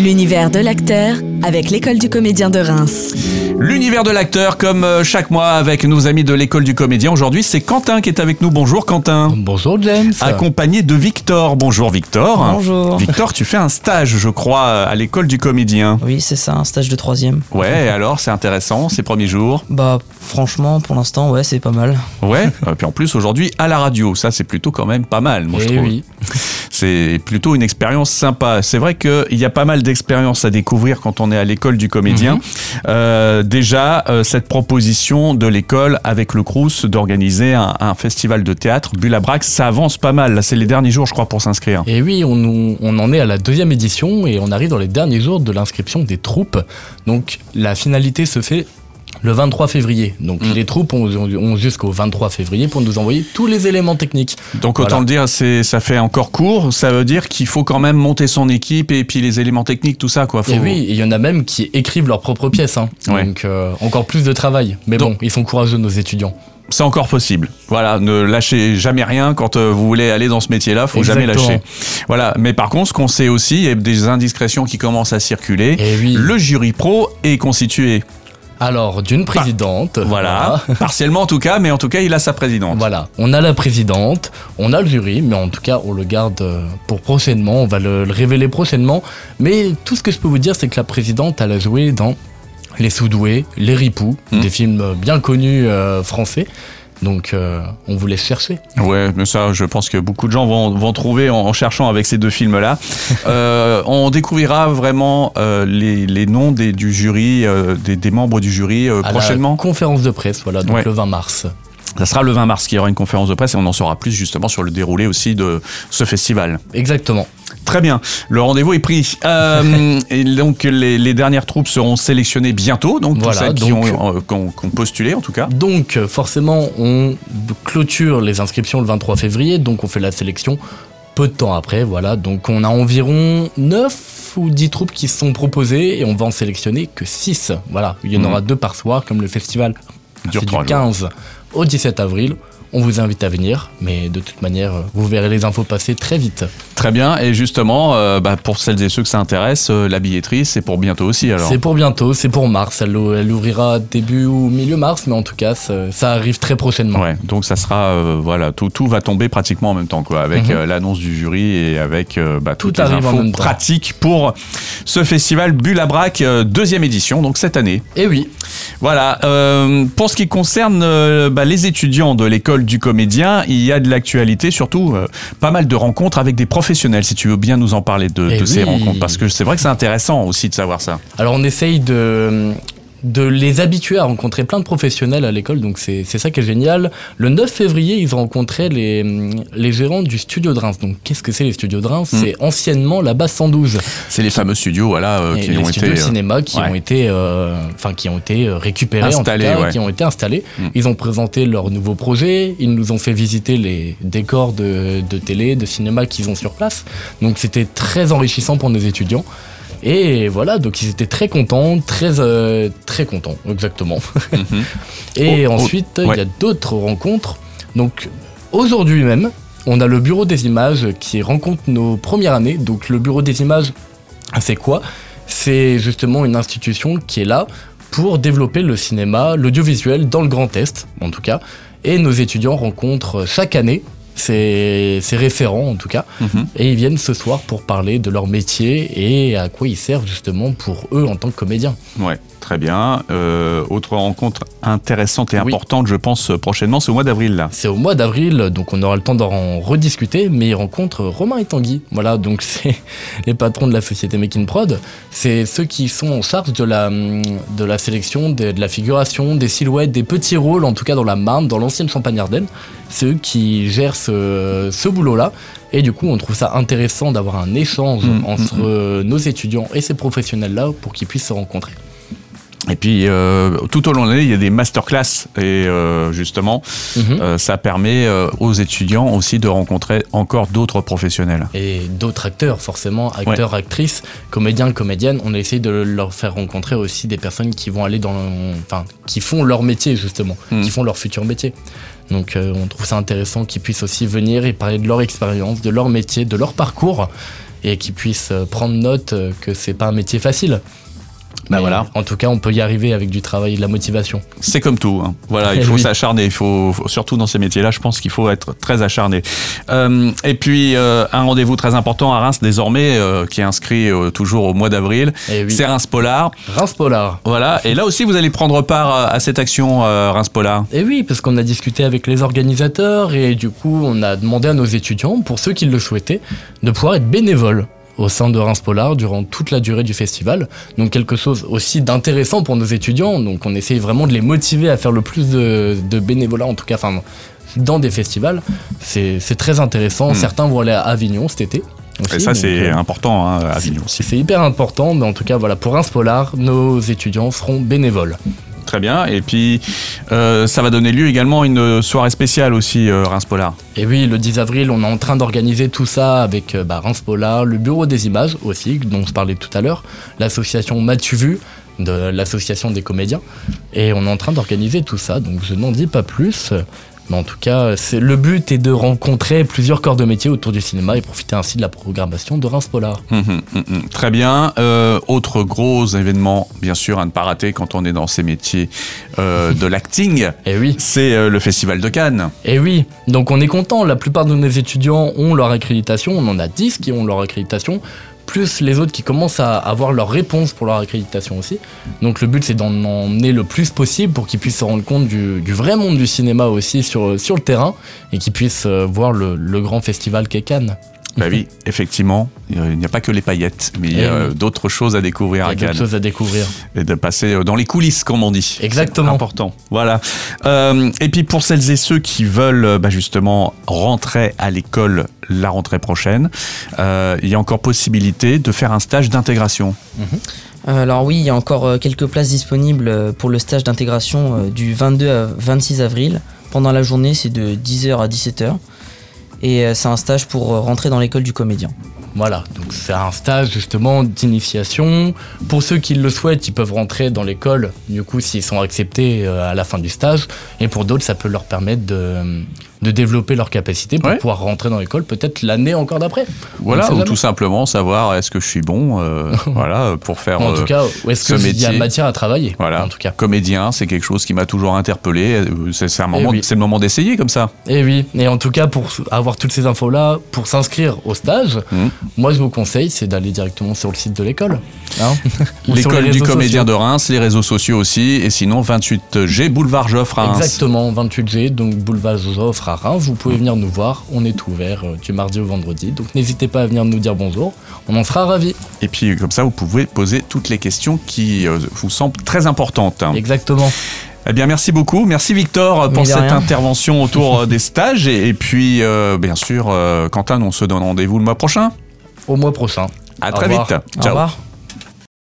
L'univers de l'acteur avec l'école du comédien de Reims. L'univers de l'acteur, comme euh, chaque mois avec nos amis de l'école du comédien. Aujourd'hui, c'est Quentin qui est avec nous. Bonjour Quentin. Bonjour James. Accompagné de Victor. Bonjour Victor. Bonjour. Victor, tu fais un stage, je crois, à l'école du comédien. Oui, c'est ça, un stage de troisième. Ouais, alors c'est intéressant, ces premiers jours? Bah, franchement, pour l'instant, ouais, c'est pas mal. Ouais, et puis en plus aujourd'hui à la radio, ça c'est plutôt quand même pas mal, moi je Eh trouve. oui. C'est plutôt une expérience sympa. C'est vrai qu'il y a pas mal d'expériences à découvrir quand on est à l'école du comédien. Euh, déjà, euh, cette proposition de l'école avec le Crous d'organiser un, un festival de théâtre, Brac, ça avance pas mal. Là, c'est les derniers jours, je crois, pour s'inscrire. Et oui, on en est à la deuxième édition et on arrive dans les derniers jours de l'inscription des troupes. Donc la finalité se fait le 23 février. Donc Mm. les troupes ont, jusqu'au 23 février pour nous envoyer tous les éléments techniques. Donc autant Voilà. le dire, c'est ça fait encore court. Ça veut dire qu'il faut quand même monter son équipe et puis les éléments techniques, tout ça, quoi. Faut- Et oui, il y en a même qui écrivent leurs propres pièces. hein. Ouais. Donc euh, encore plus de travail. Mais Donc- bon, ils sont courageux nos étudiants. C'est encore possible. Voilà, ne lâchez jamais rien quand euh, vous voulez aller dans ce métier-là, faut jamais lâcher. Voilà, mais par contre, ce qu'on sait aussi, il y a des indiscrétions qui commencent à circuler. Et oui. Le jury pro est constitué, Alors d'une présidente. voilà, partiellement en tout cas, mais en tout cas, il a sa présidente. Voilà, on a la présidente, on a le jury, mais en tout cas, on le garde euh, pour prochainement, on va le, le révéler prochainement. Mais tout ce que je peux vous dire, c'est que la présidente, elle a joué dans Les Soudoués, Les Ripoux, Hmm. des films bien connus euh, français. Donc, euh, on vous laisse chercher. Ouais, mais ça, je pense que beaucoup de gens vont, vont trouver en, en cherchant avec ces deux films-là. Euh, on découvrira vraiment euh, les, les noms des, du jury, des, des membres du jury À prochainement. La conférence de presse, voilà, donc Ouais. le 20 mars. Ça sera le 20 mars qu'il y aura une conférence de presse et on en saura plus justement sur le déroulé aussi de ce festival. Exactement. Très bien, le rendez-vous est pris. Euh, et donc les, les dernières troupes seront sélectionnées bientôt, donc Voilà, celles qui ont, donc- euh, qui ont- qui ont postulé en tout cas. Donc, forcément, on clôture les inscriptions le 23 février, donc on fait la sélection peu de temps après, voilà. Donc, on a environ 9 ou 10 troupes qui se sont proposées et on va en sélectionner que 6. Voilà, il y en Mhm. aura deux par soir, comme le festival Dure du jours. 15 au 17 avril. On vous invite à venir, mais de toute manière, vous verrez les infos passer très vite. Très bien, et justement, euh, bah, pour celles et ceux que ça intéresse, euh, la billetterie c'est pour bientôt aussi alors. C'est pour bientôt, c'est pour mars. Elle, elle ouvrira début ou milieu mars, mais en tout cas, ça, arrive très prochainement. Ouais, donc ça sera, euh, voilà, tout, tout va tomber pratiquement en même temps, quoi, avec Mhm. l'annonce du jury et avec bah, Tout toutes les arrive en infos pratiques pour ce festival Bulle à Brac, deuxième édition, donc cette année. Et oui, Voilà. pour ce qui concerne bah, les étudiants de l'école du comédien, il y a de l'actualité, surtout euh, pas mal de rencontres avec des professionnels. Si tu veux bien nous en parler de, Eh ces rencontres, parce que c'est vrai que c'est intéressant aussi de savoir ça. Alors on essaye de, de les habituer à rencontrer plein de professionnels à l'école, donc c'est c'est ça qui est génial. Le 9 février, ils ont rencontré les, les gérants du studio de Reims. Donc qu'est-ce que c'est les studios de Reims? Hmm. C'est anciennement la base 112. C'est les fameux studios, voilà, euh, qui les ont studios été. de euh, cinéma qui ouais. ont été, euh, enfin qui ont été euh, récupérés, Installés, en tout cas, ouais. qui ont été installés. Mm. Ils ont présenté leur nouveau projet. Ils nous ont fait visiter les décors de, de télé, de cinéma qu'ils ont sur place. Donc c'était très enrichissant pour nos étudiants. Et voilà, donc ils étaient très contents, très euh, très contents, exactement. Mhm. Et Oh, oh, ensuite, il y a d'autres rencontres. Donc aujourd'hui même, on a le bureau des images qui rencontre nos premières années. Donc le bureau des images, c'est quoi? C'est justement une institution qui est là pour développer le cinéma, l'audiovisuel dans le Grand Est, en tout cas. Et nos étudiants rencontrent chaque année ces, ces référents, en tout cas. Mhm. Et ils viennent ce soir pour parler de leur métier et à quoi ils servent justement pour eux en tant que comédiens. Ouais, très bien. Euh, autre rencontre intéressante et Oui. importante, je pense, prochainement, c'est au mois d'avril, là. C'est au mois d'avril, donc on aura le temps d'en rediscuter, mais ils rencontrent Romain et Tanguy. Voilà, donc c'est les patrons de la société Making Prod. C'est ceux qui sont en charge de la, de la sélection, de, de la figuration, des silhouettes, des petits rôles, en tout cas dans la Marne, dans l'ancienne Champagne-Ardenne. C'est eux qui gèrent ce, ce boulot-là. Et du coup, on trouve ça intéressant d'avoir un échange Mm, entre nos étudiants et ces professionnels-là pour qu'ils puissent se rencontrer. Et puis euh, tout au long de l'année, il y a des masterclass et euh, justement, Mhm. euh, ça permet aux étudiants aussi de rencontrer encore d'autres professionnels. Et d'autres acteurs, forcément, acteurs, actrices, comédiens, comédiennes. On a essayé de leur faire rencontrer aussi des personnes qui vont aller dans, enfin, qui font leur métier justement, Mm. qui font leur futur métier. Donc, on trouve ça intéressant qu'ils puissent aussi venir et parler de leur expérience, de leur métier, de leur parcours, et qu'ils puissent prendre note que c'est pas un métier facile. Mais voilà. En tout cas, on peut y arriver avec du travail et de la motivation. C'est comme tout. hein. Voilà, il Eh faut oui. s'acharner. Il faut, faut- surtout dans ces métiers-là, je pense qu'il faut être très acharné. Euh, et puis euh, un rendez-vous très important à Reims désormais, euh, qui est inscrit toujours au mois d'avril. Oui. C'est Reims Polar. Reims Polar. Voilà. Et là aussi, vous allez prendre part à cette action Reims Polar. Et oui, parce qu'on a discuté avec les organisateurs et du coup, on a demandé à nos étudiants, pour ceux qui le souhaitaient, de pouvoir être bénévoles au sein de Reims Polar durant toute la durée du festival. Donc quelque chose aussi d'intéressant pour nos étudiants. Donc on essaye vraiment de les motiver à faire le plus de, de bénévolat, en tout cas, enfin, dans des festivals. C'est très intéressant. Mm. Certains vont aller à Avignon cet été. aussi, Et ça, c'est euh, important hein, à Avignon aussi. c'est hyper important, mais en tout cas, voilà, pour Reims Polar, nos étudiants seront bénévoles. Très bien. Et puis, euh, ça va donner lieu également à une soirée spéciale aussi, euh, Reims Polar. Et oui, le 10 avril, on est en train d'organiser tout ça avec euh, bah, Reims Polar, le Bureau des images aussi, dont je parlais tout à l'heure, l'association vu de l'association des comédiens. Et on est en train d'organiser tout ça, donc je n'en dis pas plus. Mais en tout cas, le but est de rencontrer plusieurs corps de métier autour du cinéma et profiter ainsi de la programmation de Reims Polar. Hum, hum, hum. Très bien. Euh, autre gros événement, bien sûr, à ne pas rater quand on est dans ces métiers euh, de l'acting, Et oui, c'est euh, le Festival de Cannes. et oui, donc on est content, la plupart de nos étudiants ont leur accréditation, on en a 10 qui ont leur accréditation, plus les autres qui commencent à avoir leur réponse pour leur accréditation aussi. Donc le but c'est d'en emmener le plus possible pour qu'ils puissent se rendre compte du, vrai monde du cinéma aussi sur, le terrain et qu'ils puissent euh, voir le, le grand festival qu'est Cannes. Bah oui, effectivement, euh, il n'y a pas que les paillettes, mais il y Eh a oui. d'autres choses à Il découvrir y à a d'autres Cannes. choses à découvrir. Et de passer euh, dans les coulisses, comme on dit. Exactement. C'est important. Voilà. Euh, et puis pour celles et ceux qui veulent euh, bah, justement rentrer à l'école la rentrée prochaine, euh, il y a encore possibilité de faire un stage d'intégration. Euh, Alors oui, il y a encore euh, quelques places disponibles euh, pour le stage d'intégration euh, du 22 à 26 avril. Pendant la journée, c'est de 10h à 17h. Et euh, c'est un stage pour euh, rentrer dans l'école du comédien. Voilà, donc c'est un stage justement d'initiation. Pour ceux qui le souhaitent, ils peuvent rentrer dans l'école, du coup, s'ils sont acceptés euh, à la fin du stage. Et pour d'autres, ça peut leur permettre de, de développer leurs capacités pour Ouais. pouvoir rentrer dans l'école peut-être l'année encore d'après. Voilà, ou tout simplement savoir est-ce que je suis bon, euh, voilà, pour faire. en euh, tout cas, où est-ce y a matière à travailler Voilà. En tout cas. Comédien, c'est quelque chose qui m'a toujours interpellé. Euh, C'est c'est oui. le moment d'essayer comme ça. Et oui, et en tout cas, pour avoir toutes ces infos-là, pour s'inscrire au stage, Mhm. moi je vous conseille, c'est d'aller directement sur le site de l'école. L'école du comédien sociaux. de Reims, les réseaux sociaux aussi, et sinon 28G boulevard Joffre à Reims. Exactement, 28G, donc boulevard Joffre à Reims. Vous pouvez venir nous voir, on est ouvert euh, du mardi au vendredi. Donc n'hésitez pas à venir nous dire bonjour, on en sera ravis. Et puis comme ça, vous pouvez poser toutes les questions qui euh, vous semblent très importantes. Exactement. Eh bien, merci beaucoup. Merci Victor pour cette rien. intervention autour euh, des stages. Et, et puis, euh, bien sûr, euh, Quentin, on se donne rendez-vous le mois prochain. Au mois prochain. À Au très revoir. vite. Au revoir.